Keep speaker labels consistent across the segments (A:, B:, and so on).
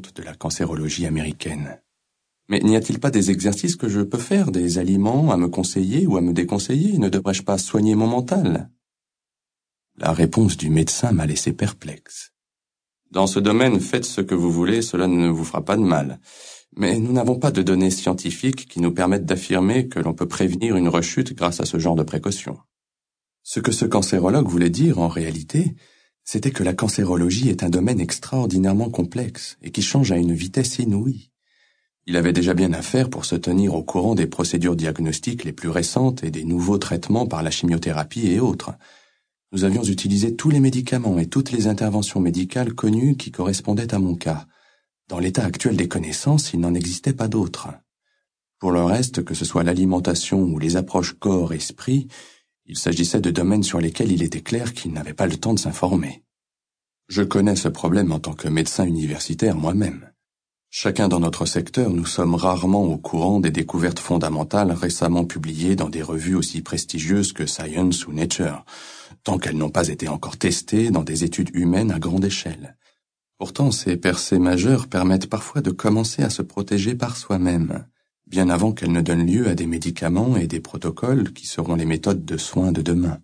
A: de la cancérologie américaine. Mais n'y a-t-il pas des exercices que je peux faire, des aliments à me conseiller ou à me déconseiller? Ne devrais-je pas soigner mon mental? La réponse du médecin m'a laissé perplexe. Dans ce domaine, faites ce que vous voulez, cela ne vous fera pas de mal. Mais nous n'avons pas de données scientifiques qui nous permettent d'affirmer que l'on peut prévenir une rechute grâce à ce genre de précautions. Ce que ce cancérologue voulait dire, en réalité, c'était que la cancérologie est un domaine extraordinairement complexe et qui change à une vitesse inouïe. Il avait déjà bien à faire pour se tenir au courant des procédures diagnostiques les plus récentes et des nouveaux traitements par la chimiothérapie et autres. Nous avions utilisé tous les médicaments et toutes les interventions médicales connues qui correspondaient à mon cas. Dans l'état actuel des connaissances, il n'en existait pas d'autres. Pour le reste, que ce soit l'alimentation ou les approches corps-esprit, il s'agissait de domaines sur lesquels il était clair qu'il n'avait pas le temps de s'informer. Je connais ce problème en tant que médecin universitaire moi-même. Chacun dans notre secteur, nous sommes rarement au courant des découvertes fondamentales récemment publiées dans des revues aussi prestigieuses que Science ou Nature, tant qu'elles n'ont pas été encore testées dans des études humaines à grande échelle. Pourtant, ces percées majeures permettent parfois de commencer à se protéger par soi-même, bien avant qu'elles ne donnent lieu à des médicaments et des protocoles qui seront les méthodes de soins de demain.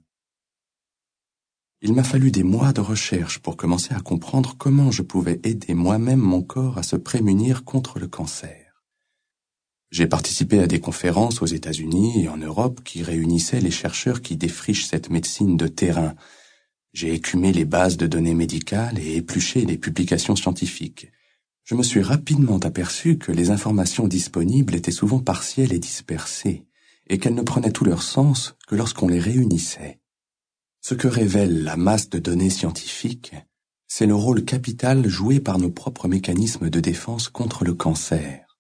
A: Il m'a fallu des mois de recherche pour commencer à comprendre comment je pouvais aider moi-même mon corps à se prémunir contre le cancer. J'ai participé à des conférences aux États-Unis et en Europe qui réunissaient les chercheurs qui défrichent cette médecine de terrain. J'ai écumé les bases de données médicales et épluché les publications scientifiques. Je me suis rapidement aperçu que les informations disponibles étaient souvent partielles et dispersées, et qu'elles ne prenaient tout leur sens que lorsqu'on les réunissait. Ce que révèle la masse de données scientifiques, c'est le rôle capital joué par nos propres mécanismes de défense contre le cancer.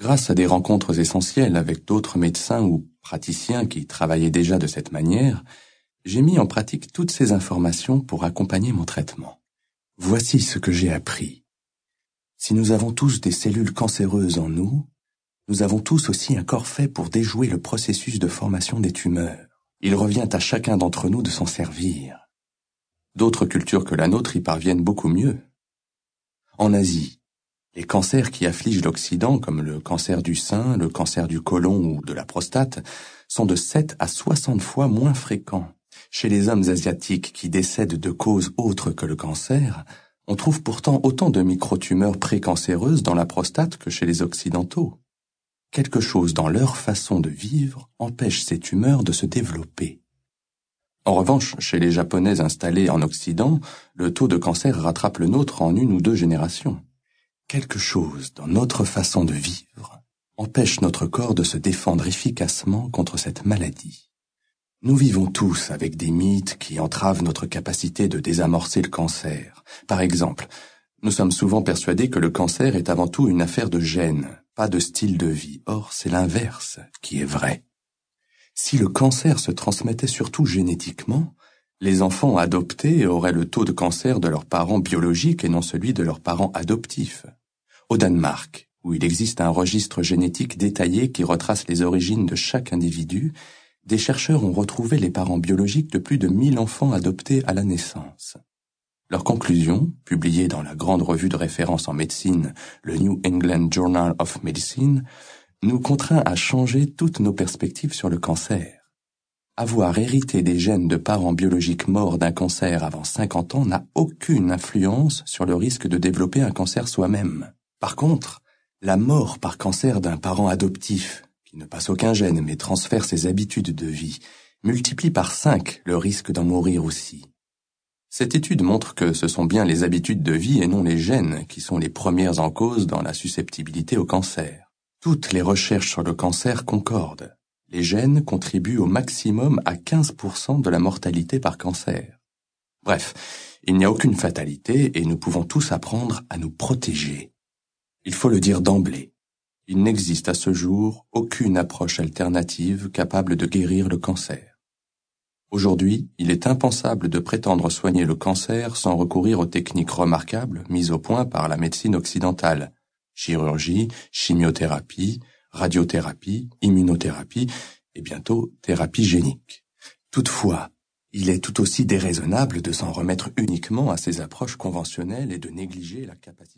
A: Grâce à des rencontres essentielles avec d'autres médecins ou praticiens qui travaillaient déjà de cette manière, j'ai mis en pratique toutes ces informations pour accompagner mon traitement. Voici ce que j'ai appris. Si nous avons tous des cellules cancéreuses en nous, nous avons tous aussi un corps fait pour déjouer le processus de formation des tumeurs. Il revient à chacun d'entre nous de s'en servir. D'autres cultures que la nôtre y parviennent beaucoup mieux. En Asie, les cancers qui affligent l'Occident, comme le cancer du sein, le cancer du côlon ou de la prostate, sont de 7 à 60 fois moins fréquents. Chez les hommes asiatiques qui décèdent de causes autres que le cancer, on trouve pourtant autant de microtumeurs précancéreuses dans la prostate que chez les Occidentaux quelque chose dans leur façon de vivre empêche ces tumeurs de se développer. En revanche, chez les Japonais installés en Occident, le taux de cancer rattrape le nôtre en une ou deux générations. Quelque chose dans notre façon de vivre empêche notre corps de se défendre efficacement contre cette maladie. Nous vivons tous avec des mythes qui entravent notre capacité de désamorcer le cancer. Par exemple, nous sommes souvent persuadés que le cancer est avant tout une affaire de gènes, pas de style de vie. Or, c'est l'inverse qui est vrai. Si le cancer se transmettait surtout génétiquement, les enfants adoptés auraient le taux de cancer de leurs parents biologiques et non celui de leurs parents adoptifs. Au Danemark, où il existe un registre génétique détaillé qui retrace les origines de chaque individu, des chercheurs ont retrouvé les parents biologiques de plus de 1000 enfants adoptés à la naissance. Leur conclusion, publiée dans la grande revue de référence en médecine, le New England Journal of Medicine, nous contraint à changer toutes nos perspectives sur le cancer. Avoir hérité des gènes de parents biologiques morts d'un cancer avant 50 ans n'a aucune influence sur le risque de développer un cancer soi-même. Par contre, la mort par cancer d'un parent adoptif, ne passe aucun gène mais transfère ses habitudes de vie, multiplie par 5 le risque d'en mourir aussi. Cette étude montre que ce sont bien les habitudes de vie et non les gènes qui sont les premières en cause dans la susceptibilité au cancer. Toutes les recherches sur le cancer concordent. Les gènes contribuent au maximum à 15% de la mortalité par cancer. Bref, il n'y a aucune fatalité et nous pouvons tous apprendre à nous protéger. Il faut le dire d'emblée. Il n'existe à ce jour aucune approche alternative capable de guérir le cancer. Aujourd'hui, il est impensable de prétendre soigner le cancer sans recourir aux techniques remarquables mises au point par la médecine occidentale. Chirurgie, chimiothérapie, radiothérapie, immunothérapie et bientôt thérapie génique. Toutefois, il est tout aussi déraisonnable de s'en remettre uniquement à ces approches conventionnelles et de négliger la capacité